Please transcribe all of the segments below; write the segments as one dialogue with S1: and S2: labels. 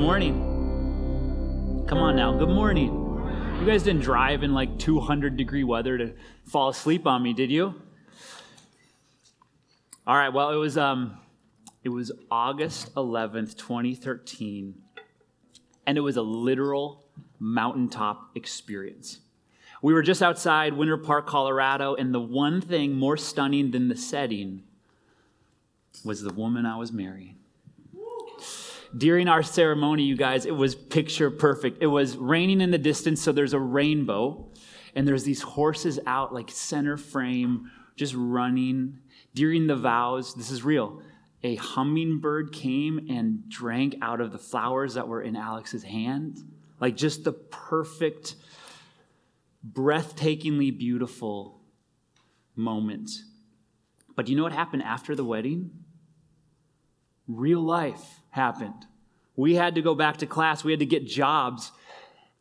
S1: Morning. Come on now. Good morning. You guys didn't drive in like 200 degree weather to fall asleep on me, did you? All right. Well, it was um, it was August 11th, 2013, and it was a literal mountaintop experience. We were just outside Winter Park, Colorado, and the one thing more stunning than the setting was the woman I was marrying. During our ceremony, you guys, it was picture perfect. It was raining in the distance, so there's a rainbow, and there's these horses out, like center frame, just running. During the vows, this is real. A hummingbird came and drank out of the flowers that were in Alex's hand. Like just the perfect, breathtakingly beautiful moment. But do you know what happened after the wedding? Real life happened. We had to go back to class, we had to get jobs.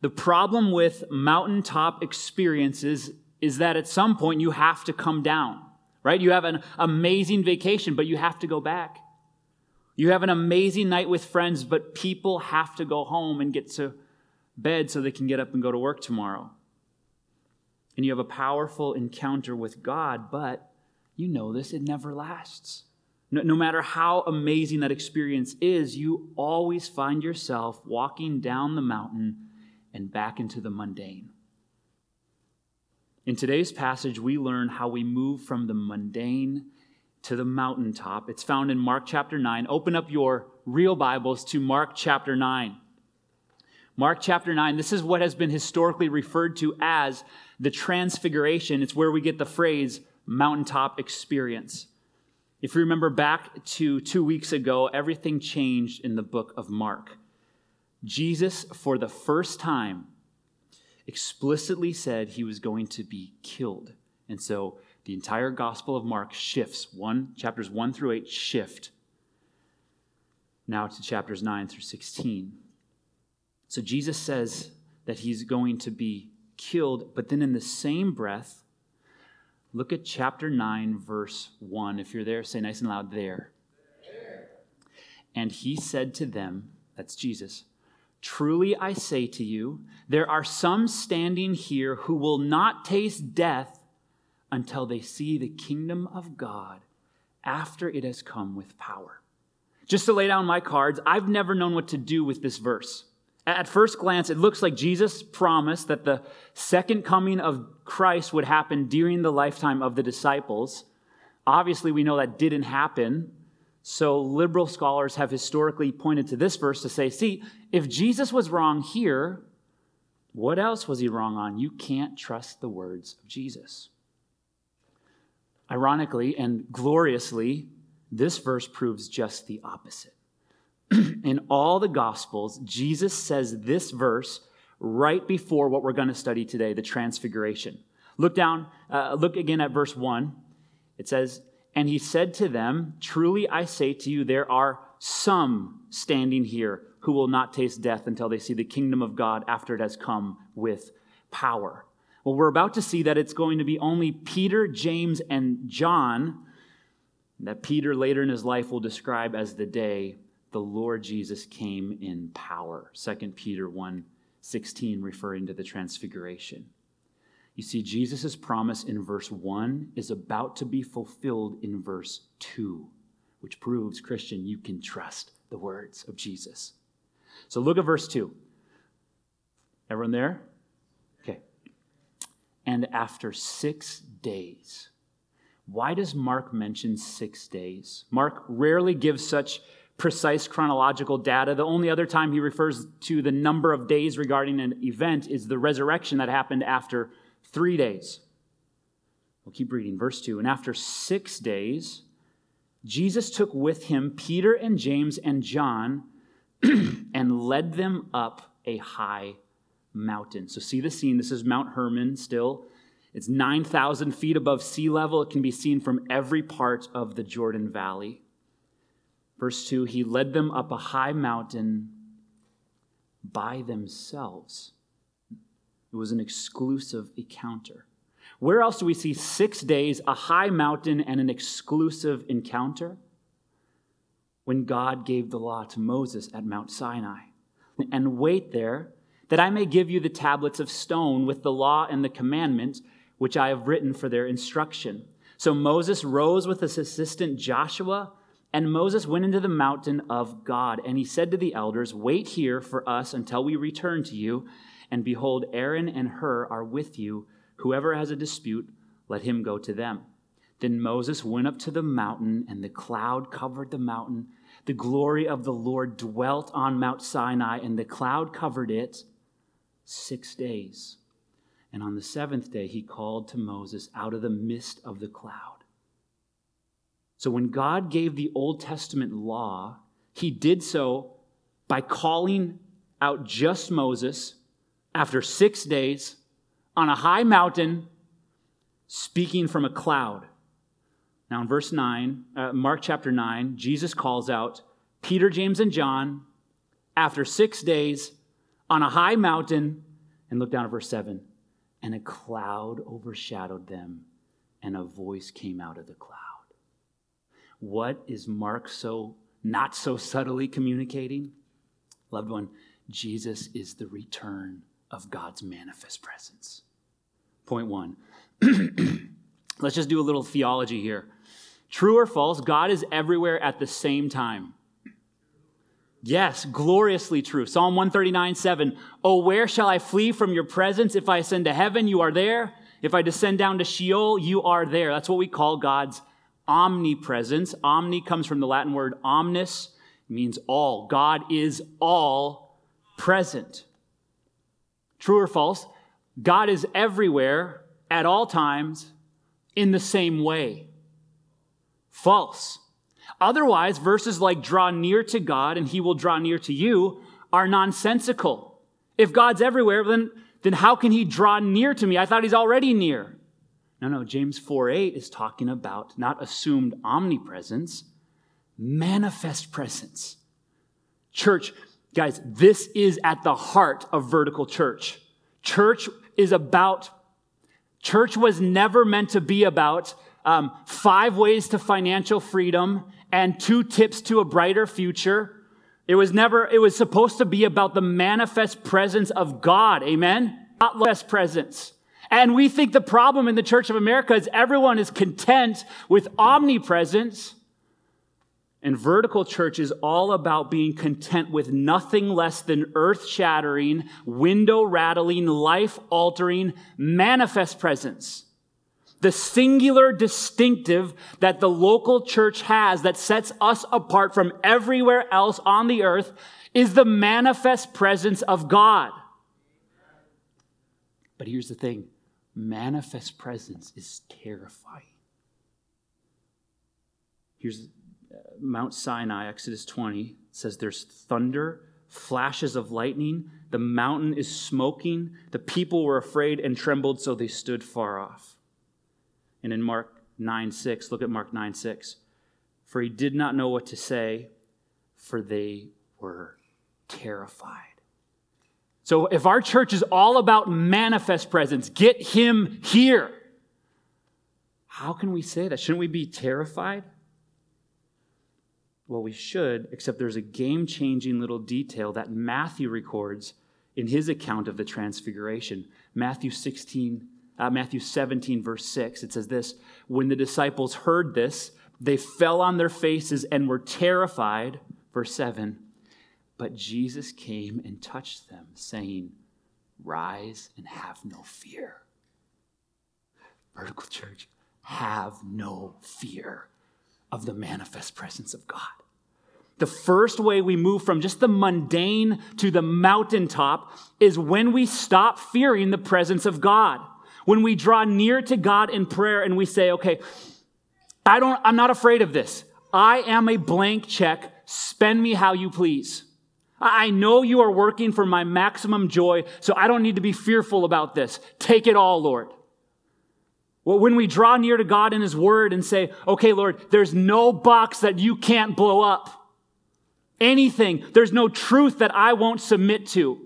S1: The problem with mountaintop experiences is that at some point you have to come down, right? You have an amazing vacation, but you have to go back. You have an amazing night with friends, but people have to go home and get to bed so they can get up and go to work tomorrow. And you have a powerful encounter with God, but you know this, it never lasts. No, no, matter how amazing that experience is, you always find yourself walking down the mountain and back into the mundane. In today's passage, we learn how we move from the mundane to the mountaintop. It's found in Mark chapter 9. Open up your real Bibles to Mark chapter 9. Mark chapter 9, this is what has been historically referred to as the transfiguration. It's where we get the phrase mountaintop experience. If you remember back to two weeks ago, everything changed in the book of Mark. Jesus, for the first time, explicitly said he was going to be killed. And so the entire Gospel of Mark shifts. One, chapters 1 through 8 shift now to chapters 9 through 16. So Jesus says that he's going to be killed, but then in the same breath, Look at chapter 9, verse 1. If you're there, say nice and loud, there. And he said to them, that's Jesus, Truly I say to you, there are some standing here who will not taste death until they see the kingdom of God after it has come with power. Just to lay down my cards, I've never known what to do with this verse. At first glance, it looks like Jesus promised that the second coming of Christ would happen during the lifetime of the disciples. Obviously, we know that didn't happen. So, liberal scholars have historically pointed to this verse to say, see, if Jesus was wrong here, what else was he wrong on? You can't trust the words of Jesus. Ironically and gloriously, this verse proves just the opposite. in all the Gospels, Jesus says this verse right before what we're going to study today, the Transfiguration. Look down, uh, look again at verse 1. It says, And he said to them, Truly I say to you, there are some standing here who will not taste death until they see the kingdom of God after it has come with power. Well, we're about to see that it's going to be only Peter, James, and John that Peter later in his life will describe as the day the Lord Jesus came in power. 2 Peter 1 16, referring to the transfiguration. You see, Jesus' promise in verse 1 is about to be fulfilled in verse 2, which proves, Christian, you can trust the words of Jesus. So look at verse 2. Everyone there? Okay. And after six days, why does Mark mention six days? Mark rarely gives such precise chronological data. The only other time he refers to the number of days regarding an event is the resurrection that happened after three days. We'll keep reading. Verse 2 And after six days, Jesus took with him Peter and James and John and led them up a high mountain. So, see the scene. This is Mount Hermon still. It's 9,000 feet above sea level. It can be seen from every part of the Jordan Valley. Verse 2 He led them up a high mountain by themselves. It was an exclusive encounter. Where else do we see six days, a high mountain, and an exclusive encounter? When God gave the law to Moses at Mount Sinai. and wait there, that I may give you the tablets of stone with the law and the commandments, which I have written for their instruction. So Moses rose with his assistant Joshua, and Moses went into the mountain of God. And he said to the elders, Wait here for us until we return to you. And behold, Aaron and Hur are with you. Whoever has a dispute, let him go to them. Then Moses went up to the mountain, and the cloud covered the mountain. The glory of the Lord dwelt on Mount Sinai, and the cloud covered it six days. And on the seventh day, he called to Moses out of the midst of the cloud. So when God gave the Old Testament law, he did so by calling out just Moses after six days on a high mountain, speaking from a cloud. Now, in verse 9, uh, Mark chapter 9, Jesus calls out Peter, James, and John after six days on a high mountain. And look down at verse 7. And a cloud overshadowed them, and a voice came out of the cloud. What is Mark so not so subtly communicating? Loved one, Jesus is the return of God's manifest presence. Point one. Let's just do a little theology here. True or false, God is everywhere at the same time. Yes, gloriously true. Psalm 139, 7. Oh, where shall I flee from your presence? If I ascend to heaven, you are there. If I descend down to Sheol, you are there. That's what we call God's omnipresence. Omni comes from the Latin word omnis, it means all. God is all present. True or false? God is everywhere at all times in the same way. False. Otherwise, verses like draw near to God and he will draw near to you are nonsensical. If God's everywhere, then, then how can he draw near to me? I thought he's already near. No, no, James 4 8 is talking about not assumed omnipresence, manifest presence. Church, guys, this is at the heart of vertical church. Church is about, church was never meant to be about um, five ways to financial freedom and two tips to a brighter future. It was never, it was supposed to be about the manifest presence of God. Amen? Not less presence. And we think the problem in the Church of America is everyone is content with omnipresence. And vertical church is all about being content with nothing less than earth shattering, window rattling, life altering, manifest presence. The singular distinctive that the local church has that sets us apart from everywhere else on the earth is the manifest presence of God. But here's the thing manifest presence is terrifying. Here's uh, Mount Sinai, Exodus 20, says there's thunder, flashes of lightning, the mountain is smoking, the people were afraid and trembled, so they stood far off. And in Mark 9 6, look at Mark 9 6. For he did not know what to say, for they were terrified. So if our church is all about manifest presence, get him here. How can we say that? Shouldn't we be terrified? Well, we should, except there's a game changing little detail that Matthew records in his account of the transfiguration. Matthew 16, uh, Matthew 17, verse 6, it says this When the disciples heard this, they fell on their faces and were terrified. Verse 7 But Jesus came and touched them, saying, Rise and have no fear. Vertical church, have no fear of the manifest presence of God. The first way we move from just the mundane to the mountaintop is when we stop fearing the presence of God. When we draw near to God in prayer and we say, okay, I don't, I'm not afraid of this. I am a blank check. Spend me how you please. I know you are working for my maximum joy, so I don't need to be fearful about this. Take it all, Lord. Well, when we draw near to God in His Word and say, okay, Lord, there's no box that you can't blow up. Anything. There's no truth that I won't submit to.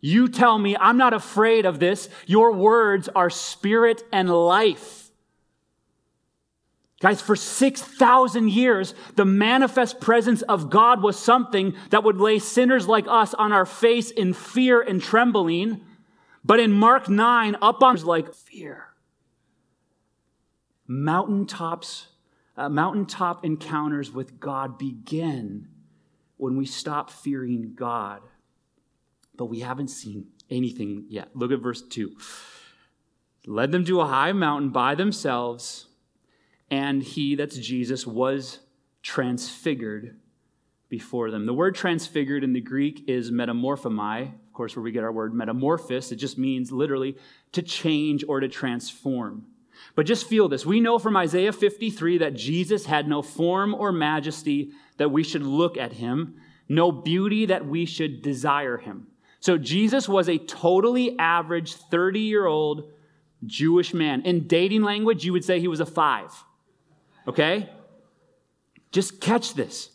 S1: You tell me, I'm not afraid of this. Your words are spirit and life. Guys, for 6,000 years, the manifest presence of God was something that would lay sinners like us on our face in fear and trembling. But in Mark 9, up on like fear. Mountaintops, uh, mountaintop encounters with God begin when we stop fearing God. But we haven't seen anything yet. Look at verse 2. Led them to a high mountain by themselves and he, that's Jesus, was transfigured before them. The word transfigured in the Greek is metamorphomai, of course, where we get our word metamorphosis. It just means literally to change or to transform. But just feel this. We know from Isaiah 53 that Jesus had no form or majesty that we should look at him, no beauty that we should desire him. So Jesus was a totally average 30 year old Jewish man. In dating language, you would say he was a five. Okay? Just catch this.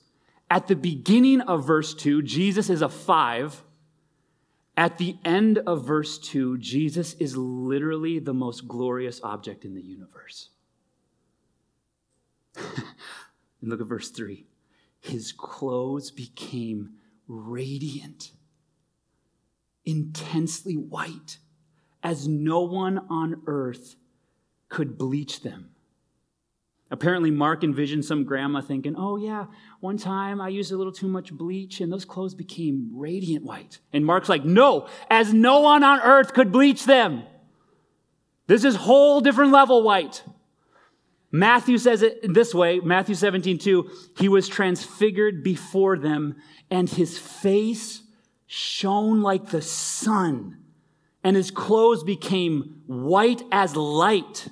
S1: At the beginning of verse 2, Jesus is a five. At the end of verse 2, Jesus is literally the most glorious object in the universe. and look at verse 3. His clothes became radiant, intensely white, as no one on earth could bleach them. Apparently, Mark envisioned some grandma thinking, oh, yeah, one time I used a little too much bleach and those clothes became radiant white. And Mark's like, no, as no one on earth could bleach them. This is whole different level white. Matthew says it this way Matthew 17, 2. He was transfigured before them, and his face shone like the sun, and his clothes became white as light.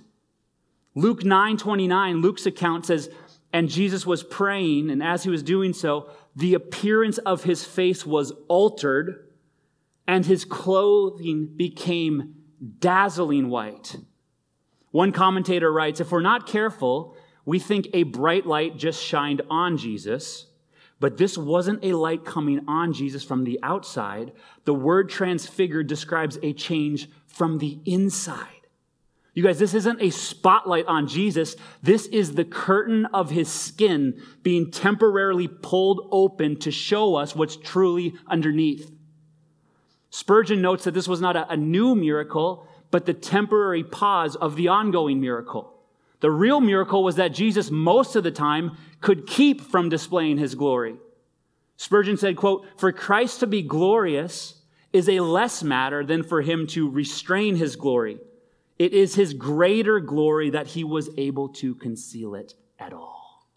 S1: Luke 9 29, Luke's account says, And Jesus was praying, and as he was doing so, the appearance of his face was altered, and his clothing became dazzling white. One commentator writes If we're not careful, we think a bright light just shined on Jesus, but this wasn't a light coming on Jesus from the outside. The word transfigured describes a change from the inside. You guys, this isn't a spotlight on Jesus. This is the curtain of his skin being temporarily pulled open to show us what's truly underneath. Spurgeon notes that this was not a, a new miracle, but the temporary pause of the ongoing miracle. The real miracle was that Jesus, most of the time, could keep from displaying his glory. Spurgeon said, quote, For Christ to be glorious is a less matter than for him to restrain his glory. It is his greater glory that he was able to conceal it at all.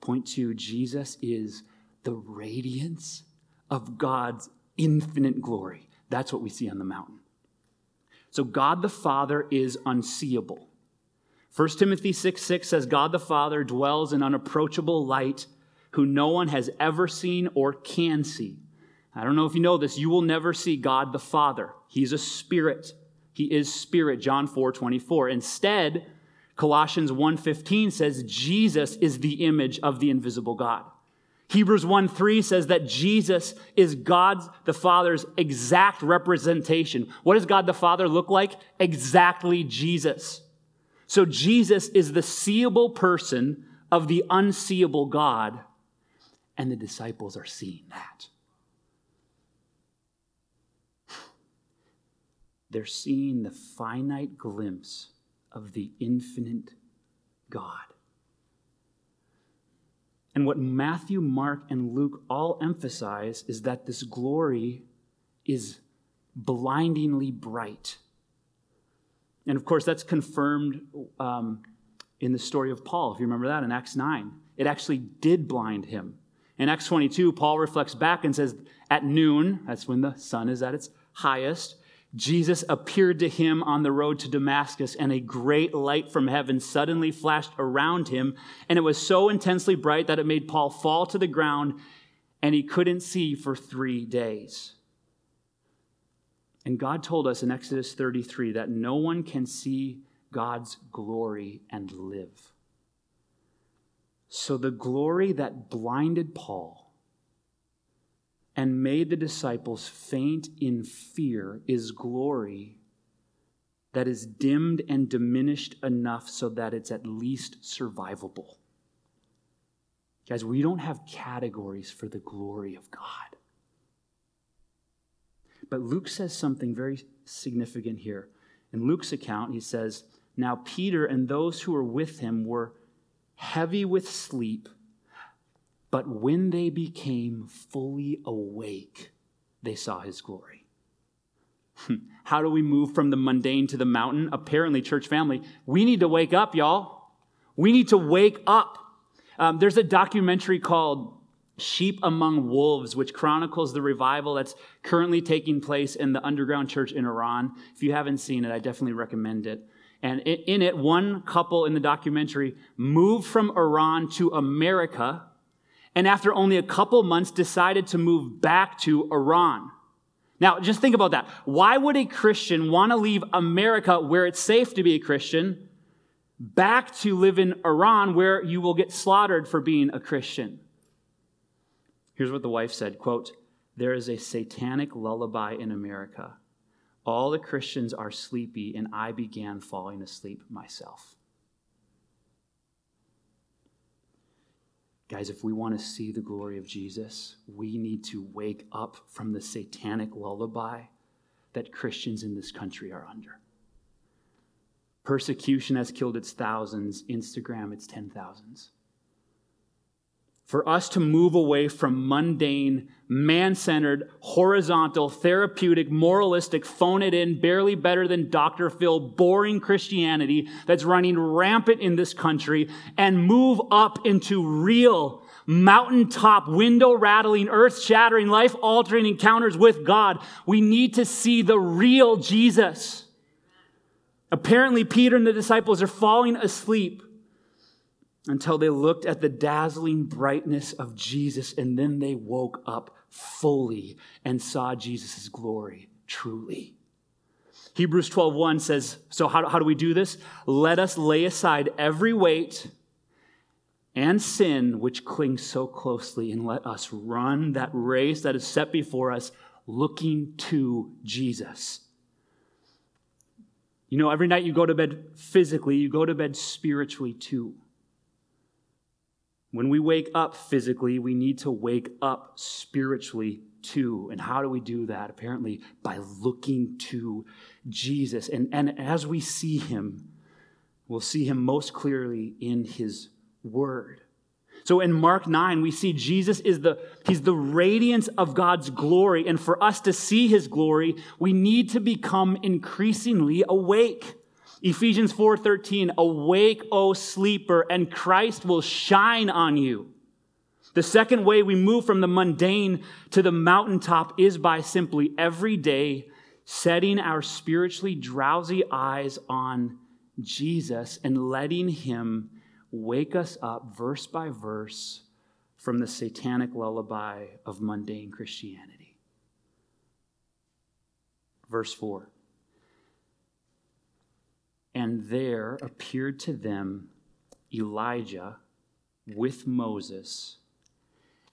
S1: Point two Jesus is the radiance of God's infinite glory. That's what we see on the mountain. So, God the Father is unseeable. 1 Timothy 6 6 says, God the Father dwells in unapproachable light, who no one has ever seen or can see. I don't know if you know this, you will never see God the Father. He's a spirit. He is spirit, John 4 24. Instead, Colossians 1:15 says Jesus is the image of the invisible God. Hebrews 1 3 says that Jesus is God's, the Father's exact representation. What does God the Father look like? Exactly Jesus. So Jesus is the seeable person of the unseeable God, and the disciples are seeing that. They're seeing the finite glimpse of the infinite God. And what Matthew, Mark, and Luke all emphasize is that this glory is blindingly bright. And of course, that's confirmed um, in the story of Paul, if you remember that in Acts 9. It actually did blind him. In Acts 22, Paul reflects back and says, At noon, that's when the sun is at its highest, Jesus appeared to him on the road to Damascus, and a great light from heaven suddenly flashed around him. And it was so intensely bright that it made Paul fall to the ground, and he couldn't see for three days. And God told us in Exodus 33 that no one can see God's glory and live. So the glory that blinded Paul and made the disciples faint in fear is glory that is dimmed and diminished enough so that it's at least survivable. Guys, we don't have categories for the glory of God. But Luke says something very significant here. In Luke's account, he says, Now Peter and those who were with him were heavy with sleep, but when they became fully awake, they saw his glory. How do we move from the mundane to the mountain? Apparently, church family, we need to wake up, y'all. We need to wake up. Um, there's a documentary called Sheep Among Wolves, which chronicles the revival that's currently taking place in the underground church in Iran. If you haven't seen it, I definitely recommend it. And in it, one couple in the documentary moved from Iran to America, and after only a couple months, decided to move back to Iran. Now, just think about that. Why would a Christian want to leave America, where it's safe to be a Christian, back to live in Iran, where you will get slaughtered for being a Christian? Here's what the wife said quote, There is a satanic lullaby in America. All the Christians are sleepy, and I began falling asleep myself. Guys, if we want to see the glory of Jesus, we need to wake up from the satanic lullaby that Christians in this country are under. Persecution has killed its thousands, Instagram its ten thousands for us to move away from mundane, man centered, horizontal, therapeutic, moralistic, phone it in, barely better than Dr. Phil, boring Christianity that's running rampant in this country and move up into real, mountaintop, window rattling, earth shattering, life altering encounters with God. We need to see the real Jesus. Apparently, Peter and the disciples are falling asleep until they looked at the dazzling brightness of Jesus and then they woke up fully and saw Jesus' glory truly. Hebrews 12:1 says, so how, how do we do this? Let us lay aside every weight and sin which clings so closely and let us run that race that is set before us looking to Jesus. You know, every night you go to bed physically, you go to bed spiritually too. When we wake up physically, we need to wake up spiritually too. And how do we do that? Apparently, by looking to Jesus. And, and as we see him, we'll see him most clearly in his word. So in Mark 9, we see Jesus is the, he's the radiance of God's glory. And for us to see his glory, we need to become increasingly awake. Ephesians 4:13, "Awake, O sleeper, and Christ will shine on you." The second way we move from the mundane to the mountaintop is by simply every day setting our spiritually drowsy eyes on Jesus and letting him wake us up verse by verse from the satanic lullaby of mundane Christianity. Verse 4 and there appeared to them Elijah with Moses,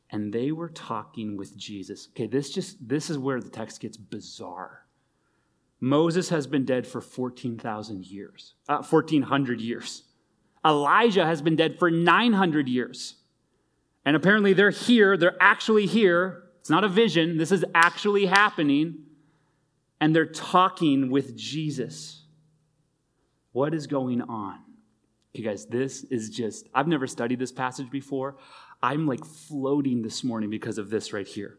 S1: and they were talking with Jesus. Okay, this just this is where the text gets bizarre. Moses has been dead for 14,000 years, uh, 1,400 years. Elijah has been dead for 900 years. And apparently they're here, they're actually here. It's not a vision, this is actually happening. And they're talking with Jesus. What is going on? You guys, this is just, I've never studied this passage before. I'm like floating this morning because of this right here.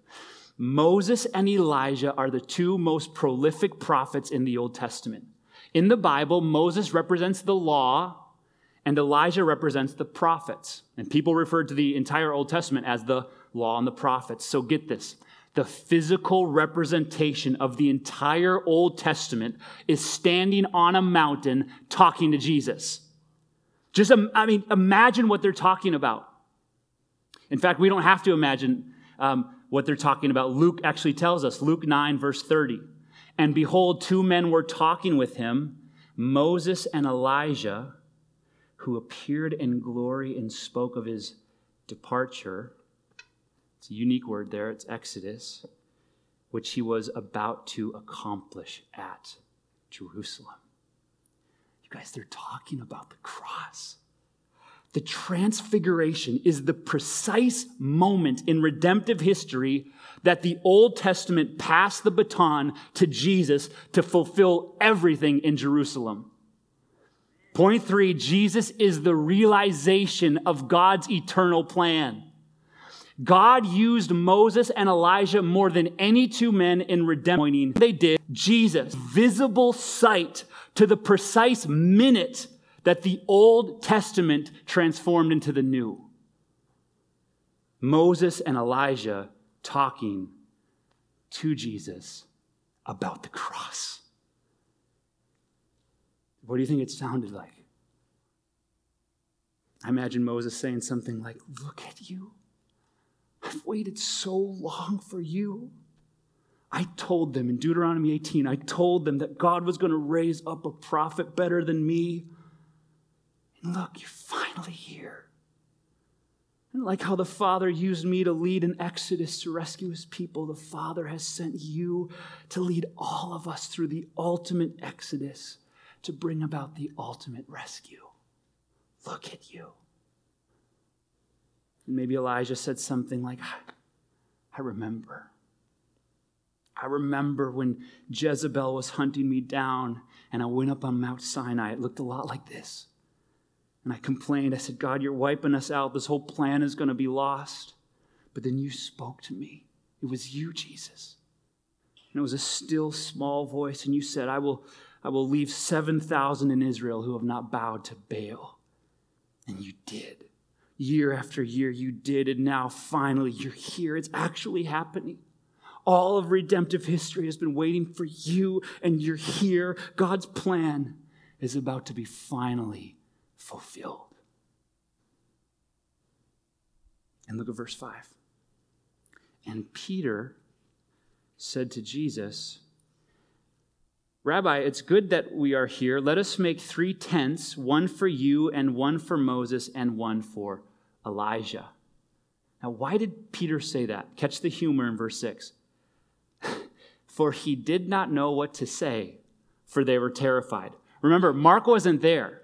S1: Moses and Elijah are the two most prolific prophets in the Old Testament. In the Bible, Moses represents the law and Elijah represents the prophets. And people refer to the entire Old Testament as the law and the prophets. So get this the physical representation of the entire Old Testament is standing on a mountain talking to Jesus. Just, I mean, imagine what they're talking about. In fact, we don't have to imagine um, what they're talking about. Luke actually tells us, Luke 9, verse 30. And behold, two men were talking with him, Moses and Elijah, who appeared in glory and spoke of his departure it's a unique word there, it's Exodus, which he was about to accomplish at Jerusalem. You guys, they're talking about the cross. The transfiguration is the precise moment in redemptive history that the Old Testament passed the baton to Jesus to fulfill everything in Jerusalem. Point three Jesus is the realization of God's eternal plan. God used Moses and Elijah more than any two men in redemption. They did Jesus, visible sight to the precise minute that the Old Testament transformed into the New. Moses and Elijah talking to Jesus about the cross. What do you think it sounded like? I imagine Moses saying something like, Look at you. I've waited so long for you. I told them in Deuteronomy 18, I told them that God was going to raise up a prophet better than me. And look, you're finally here. And like how the Father used me to lead an exodus to rescue his people, the Father has sent you to lead all of us through the ultimate exodus to bring about the ultimate rescue. Look at you. And maybe Elijah said something like, I remember. I remember when Jezebel was hunting me down and I went up on Mount Sinai. It looked a lot like this. And I complained. I said, God, you're wiping us out. This whole plan is going to be lost. But then you spoke to me. It was you, Jesus. And it was a still small voice. And you said, I will, I will leave 7,000 in Israel who have not bowed to Baal. And you did. Year after year, you did. And now finally, you're here. It's actually happening. All of redemptive history has been waiting for you, and you're here. God's plan is about to be finally fulfilled. And look at verse 5. And Peter said to Jesus, Rabbi, it's good that we are here. Let us make three tents one for you, and one for Moses, and one for Elijah. Now, why did Peter say that? Catch the humor in verse 6. for he did not know what to say, for they were terrified. Remember, Mark wasn't there.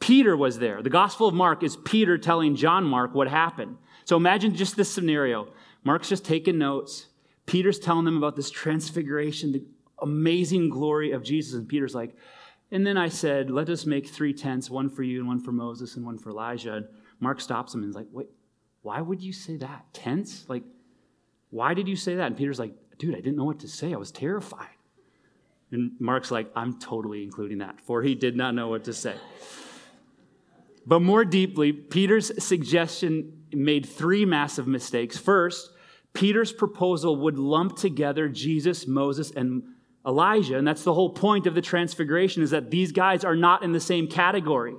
S1: Peter was there. The Gospel of Mark is Peter telling John Mark what happened. So imagine just this scenario. Mark's just taking notes. Peter's telling them about this transfiguration, the amazing glory of Jesus. And Peter's like, and then I said, let us make three tents, one for you and one for Moses and one for Elijah. Mark stops him and is like, wait, why would you say that? Tents? Like, why did you say that? And Peter's like, dude, I didn't know what to say. I was terrified. And Mark's like, I'm totally including that, for he did not know what to say. But more deeply, Peter's suggestion made three massive mistakes. First, Peter's proposal would lump together Jesus, Moses, and Elijah. And that's the whole point of the transfiguration is that these guys are not in the same category.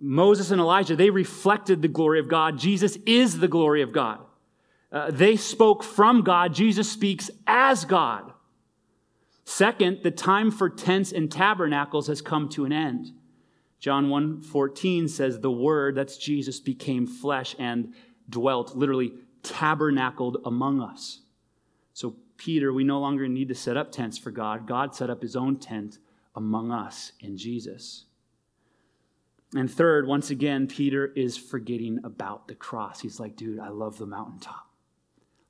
S1: Moses and Elijah, they reflected the glory of God. Jesus is the glory of God. Uh, they spoke from God. Jesus speaks as God. Second, the time for tents and tabernacles has come to an end. John 1 14 says, The Word, that's Jesus, became flesh and dwelt, literally tabernacled among us. So, Peter, we no longer need to set up tents for God. God set up his own tent among us in Jesus. And third, once again, Peter is forgetting about the cross. He's like, dude, I love the mountaintop.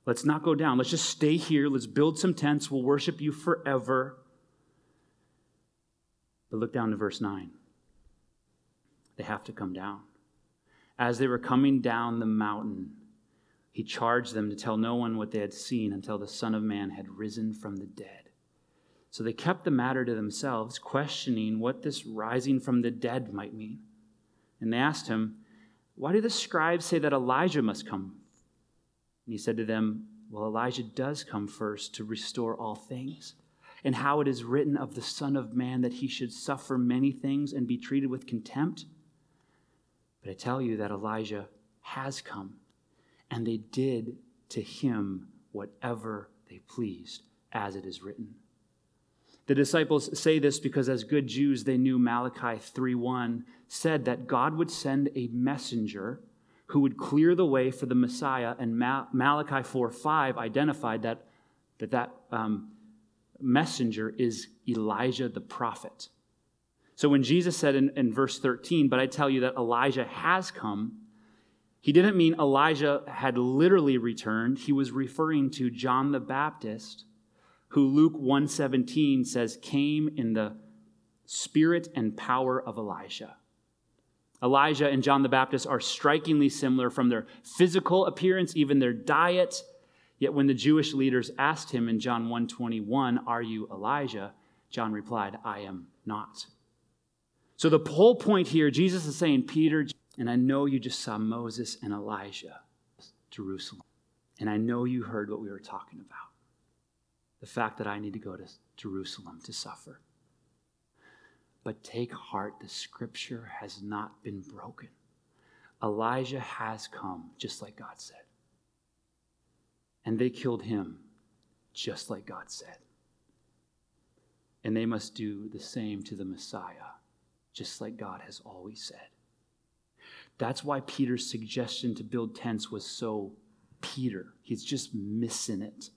S1: Let's not go down. Let's just stay here. Let's build some tents. We'll worship you forever. But look down to verse 9 they have to come down. As they were coming down the mountain, he charged them to tell no one what they had seen until the Son of Man had risen from the dead. So they kept the matter to themselves, questioning what this rising from the dead might mean. And they asked him, Why do the scribes say that Elijah must come? And he said to them, Well, Elijah does come first to restore all things and how it is written of the Son of Man that he should suffer many things and be treated with contempt but I tell you that Elijah has come, and they did to him whatever they pleased, as it is written. The disciples say this because as good Jews they knew Malachi 3:1 said that God would send a messenger who would clear the way for the Messiah and Malachi 4:5 identified that that, that um, messenger is Elijah the prophet. So when Jesus said in, in verse 13, But I tell you that Elijah has come, he didn't mean Elijah had literally returned. He was referring to John the Baptist, who Luke 117 says came in the spirit and power of Elijah. Elijah and John the Baptist are strikingly similar from their physical appearance, even their diet. Yet when the Jewish leaders asked him in John 121, "Are you Elijah?" John replied, "I am not." So the whole point here, Jesus is saying, Peter, and I know you just saw Moses and Elijah, Jerusalem. And I know you heard what we were talking about. The fact that I need to go to Jerusalem to suffer. But take heart, the scripture has not been broken. Elijah has come, just like God said. And they killed him, just like God said. And they must do the same to the Messiah, just like God has always said. That's why Peter's suggestion to build tents was so Peter. He's just missing it.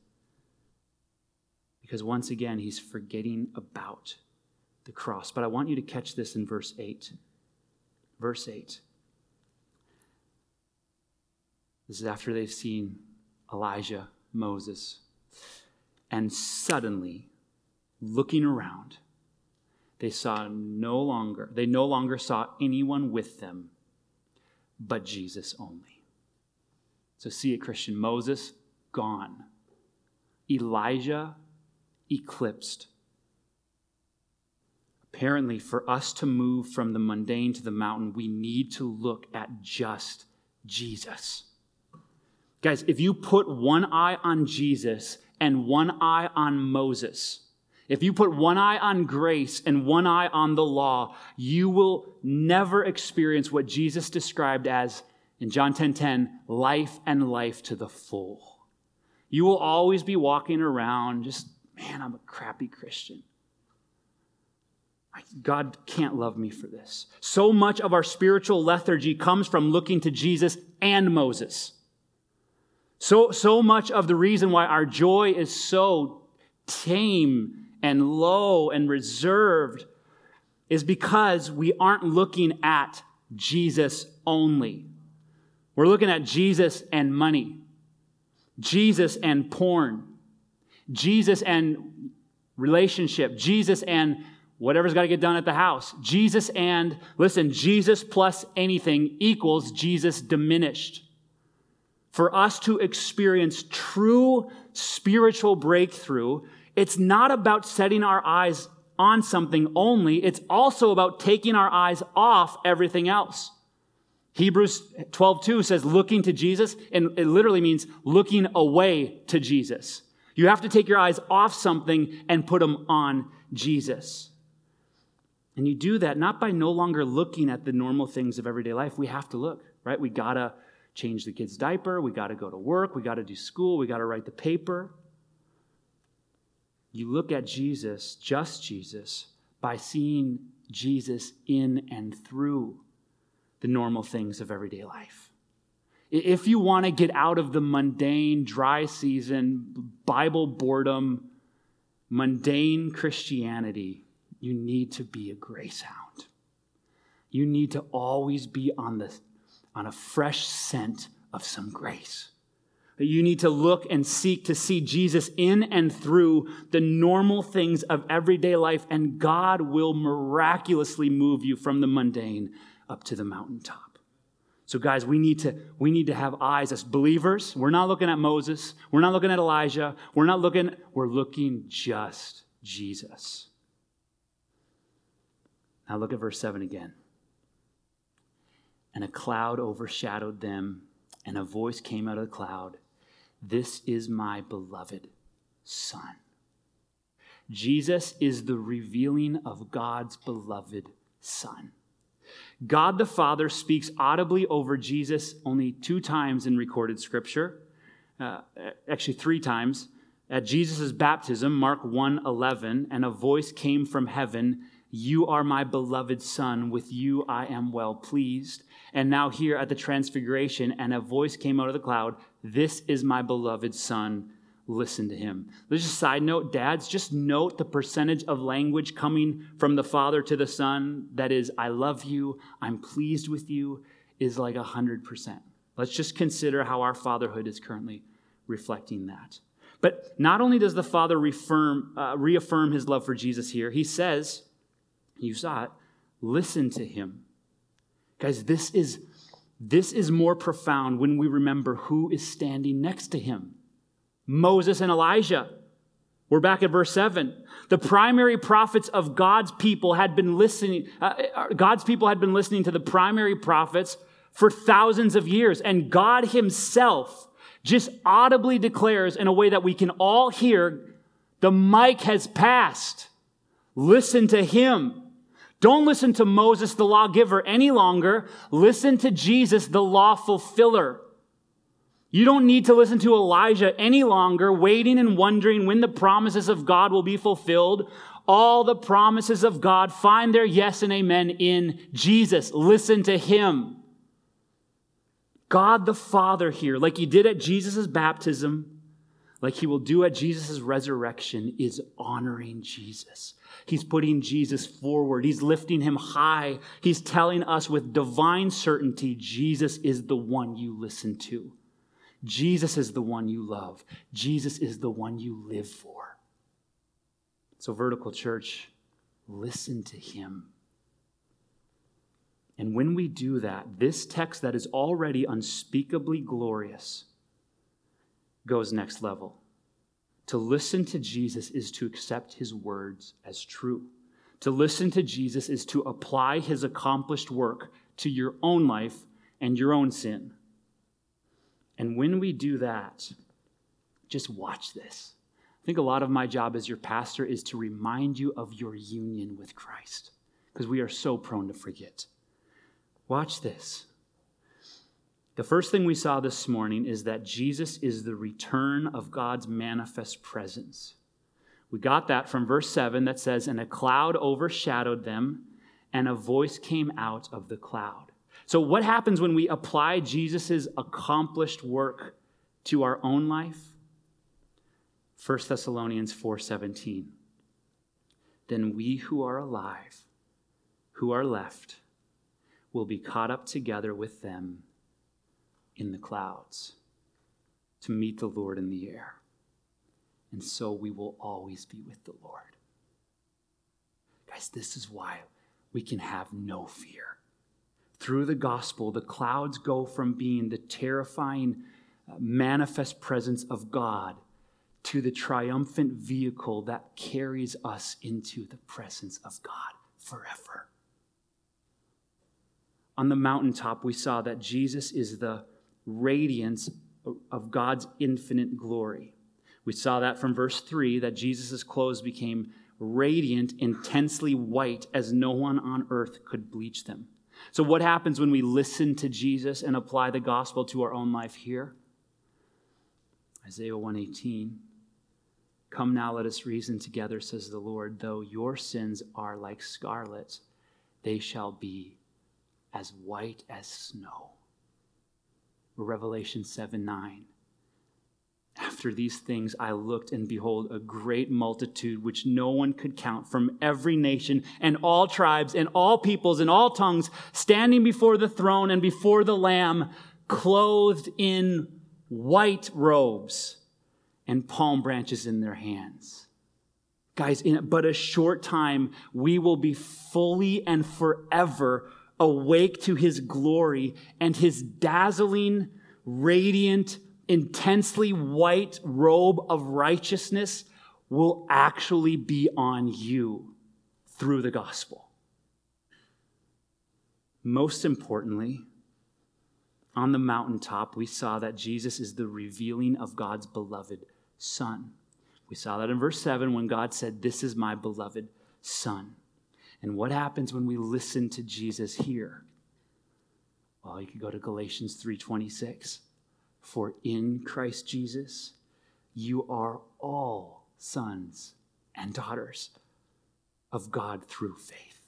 S1: Because once again, he's forgetting about the cross. But I want you to catch this in verse 8. Verse 8. This is after they've seen Elijah, Moses. And suddenly, looking around, they saw no longer, they no longer saw anyone with them but Jesus only. So see it, Christian. Moses, gone. Elijah, eclipsed. Apparently, for us to move from the mundane to the mountain, we need to look at just Jesus. Guys, if you put one eye on Jesus and one eye on Moses, if you put one eye on grace and one eye on the law, you will never experience what Jesus described as, in John 10 10, life and life to the full. You will always be walking around just, man, I'm a crappy Christian. God can't love me for this. So much of our spiritual lethargy comes from looking to Jesus and Moses. So, so much of the reason why our joy is so tame and low and reserved is because we aren't looking at Jesus only. We're looking at Jesus and money, Jesus and porn, Jesus and relationship, Jesus and whatever's got to get done at the house. Jesus and, listen, Jesus plus anything equals Jesus diminished. For us to experience true spiritual breakthrough, it's not about setting our eyes on something only, it's also about taking our eyes off everything else. Hebrews 12:2 says looking to Jesus and it literally means looking away to Jesus. You have to take your eyes off something and put them on Jesus. And you do that not by no longer looking at the normal things of everyday life. We have to look, right? We got to change the kid's diaper. We got to go to work. We got to do school. We got to write the paper. You look at Jesus, just Jesus, by seeing Jesus in and through the normal things of everyday life. If you want to get out of the mundane, dry season, Bible boredom, mundane Christianity, you need to be a grace hound. You need to always be on, the, on a fresh scent of some grace. You need to look and seek to see Jesus in and through the normal things of everyday life, and God will miraculously move you from the mundane up to the mountaintop. So, guys, we need to we need to have eyes as believers. We're not looking at Moses. We're not looking at Elijah. We're not looking. We're looking just Jesus. Now look at verse 7 again. And a cloud overshadowed them, and a voice came out of the cloud This is my beloved Son. Jesus is the revealing of God's beloved Son. God the Father speaks audibly over Jesus only two times in recorded scripture, uh, actually, three times. At Jesus' baptism, Mark 1 11, and a voice came from heaven you are my beloved Son. With you I am well pleased. And now, here at the Transfiguration, and a voice came out of the cloud This is my beloved Son. Listen to him. There's just a side note, dads, just note the percentage of language coming from the father to the son that is, I love you, I'm pleased with you, is like 100%. Let's just consider how our fatherhood is currently reflecting that. But not only does the father reaffirm, uh, reaffirm his love for Jesus here, he says, you saw it, listen to him. Guys, this is, this is more profound when we remember who is standing next to him. Moses and Elijah. We're back at verse 7. The primary prophets of God's people had been listening, uh, uh, God's people had been listening to the primary prophets for thousands of years, and God Himself just audibly declares in a way that we can all hear the mic has passed. Listen to Him. Don't listen to Moses, the lawgiver, any longer. Listen to Jesus, the law fulfiller. You don't need to listen to Elijah any longer, waiting and wondering when the promises of God will be fulfilled. All the promises of God find their yes and amen in Jesus. Listen to him. God the Father here, like he did at Jesus' baptism, like he will do at Jesus' resurrection, is honoring Jesus. He's putting Jesus forward. He's lifting him high. He's telling us with divine certainty Jesus is the one you listen to. Jesus is the one you love. Jesus is the one you live for. So, vertical church, listen to him. And when we do that, this text that is already unspeakably glorious goes next level. To listen to Jesus is to accept his words as true. To listen to Jesus is to apply his accomplished work to your own life and your own sin. And when we do that, just watch this. I think a lot of my job as your pastor is to remind you of your union with Christ because we are so prone to forget. Watch this. The first thing we saw this morning is that Jesus is the return of God's manifest presence. We got that from verse 7 that says, And a cloud overshadowed them, and a voice came out of the cloud. So, what happens when we apply Jesus' accomplished work to our own life? 1 Thessalonians 4:17. Then we who are alive, who are left, will be caught up together with them in the clouds to meet the Lord in the air. And so we will always be with the Lord. Guys, this is why we can have no fear through the gospel, the clouds go from being the terrifying, uh, manifest presence of God to the triumphant vehicle that carries us into the presence of God forever. On the mountaintop, we saw that Jesus is the radiance of God's infinite glory. We saw that from verse 3 that Jesus' clothes became radiant, intensely white, as no one on earth could bleach them. So, what happens when we listen to Jesus and apply the gospel to our own life here? Isaiah 118. Come now, let us reason together, says the Lord. Though your sins are like scarlet, they shall be as white as snow. Revelation 7 9. After these things, I looked, and behold, a great multitude which no one could count from every nation and all tribes and all peoples and all tongues standing before the throne and before the Lamb, clothed in white robes and palm branches in their hands. Guys, in but a short time, we will be fully and forever awake to his glory and his dazzling, radiant, intensely white robe of righteousness will actually be on you through the gospel. Most importantly, on the mountaintop, we saw that Jesus is the revealing of God's beloved Son. We saw that in verse 7 when God said, This is my beloved Son. And what happens when we listen to Jesus here? Well, you could go to Galatians 3:26. For in Christ Jesus, you are all sons and daughters of God through faith.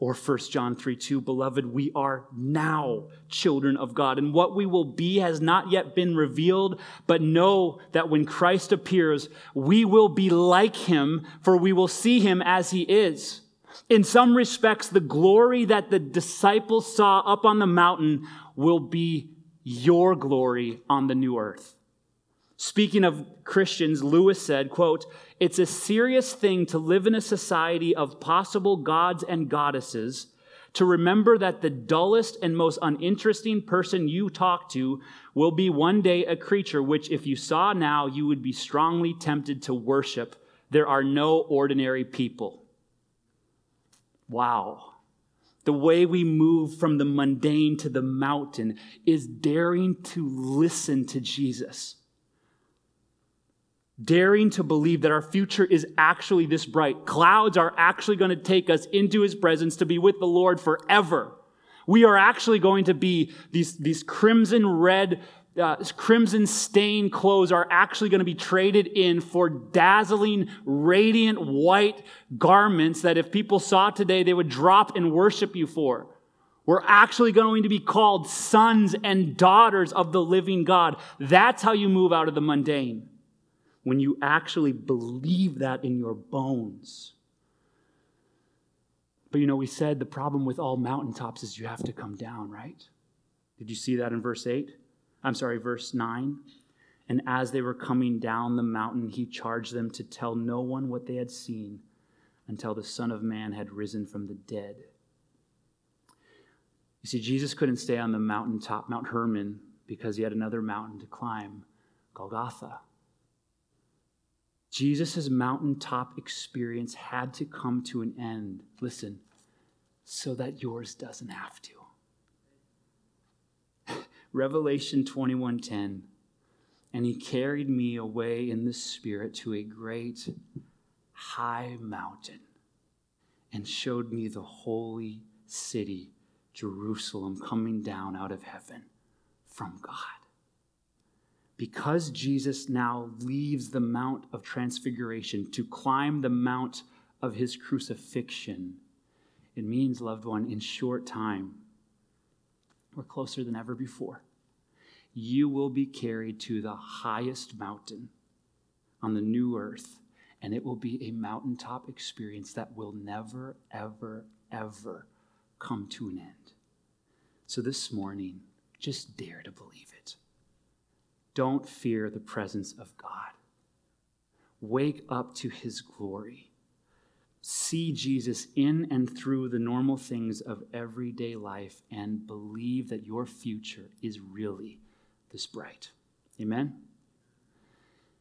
S1: Or 1 John 3 2, beloved, we are now children of God, and what we will be has not yet been revealed, but know that when Christ appears, we will be like him, for we will see him as he is. In some respects, the glory that the disciples saw up on the mountain will be your glory on the new earth. Speaking of Christians, Lewis said, quote, It's a serious thing to live in a society of possible gods and goddesses, to remember that the dullest and most uninteresting person you talk to will be one day a creature which, if you saw now, you would be strongly tempted to worship. There are no ordinary people. Wow. The way we move from the mundane to the mountain is daring to listen to Jesus daring to believe that our future is actually this bright. Clouds are actually going to take us into his presence to be with the Lord forever. We are actually going to be these, these crimson red, uh, crimson stained clothes are actually going to be traded in for dazzling, radiant white garments that if people saw today, they would drop and worship you for. We're actually going to be called sons and daughters of the living God. That's how you move out of the mundane when you actually believe that in your bones. But you know, we said the problem with all mountaintops is you have to come down, right? Did you see that in verse 8? I'm sorry, verse 9. And as they were coming down the mountain, he charged them to tell no one what they had seen until the Son of Man had risen from the dead. You see, Jesus couldn't stay on the mountaintop, Mount Hermon, because he had another mountain to climb, Golgotha. Jesus' mountaintop experience had to come to an end. Listen, so that yours doesn't have to. Revelation 21:10 and he carried me away in the spirit to a great high mountain and showed me the holy city Jerusalem coming down out of heaven from God. Because Jesus now leaves the Mount of Transfiguration to climb the Mount of his crucifixion, it means, loved one, in short time, we're closer than ever before. You will be carried to the highest mountain on the new earth, and it will be a mountaintop experience that will never, ever, ever come to an end. So this morning, just dare to believe it. Don't fear the presence of God. Wake up to his glory. See Jesus in and through the normal things of everyday life and believe that your future is really this bright. Amen.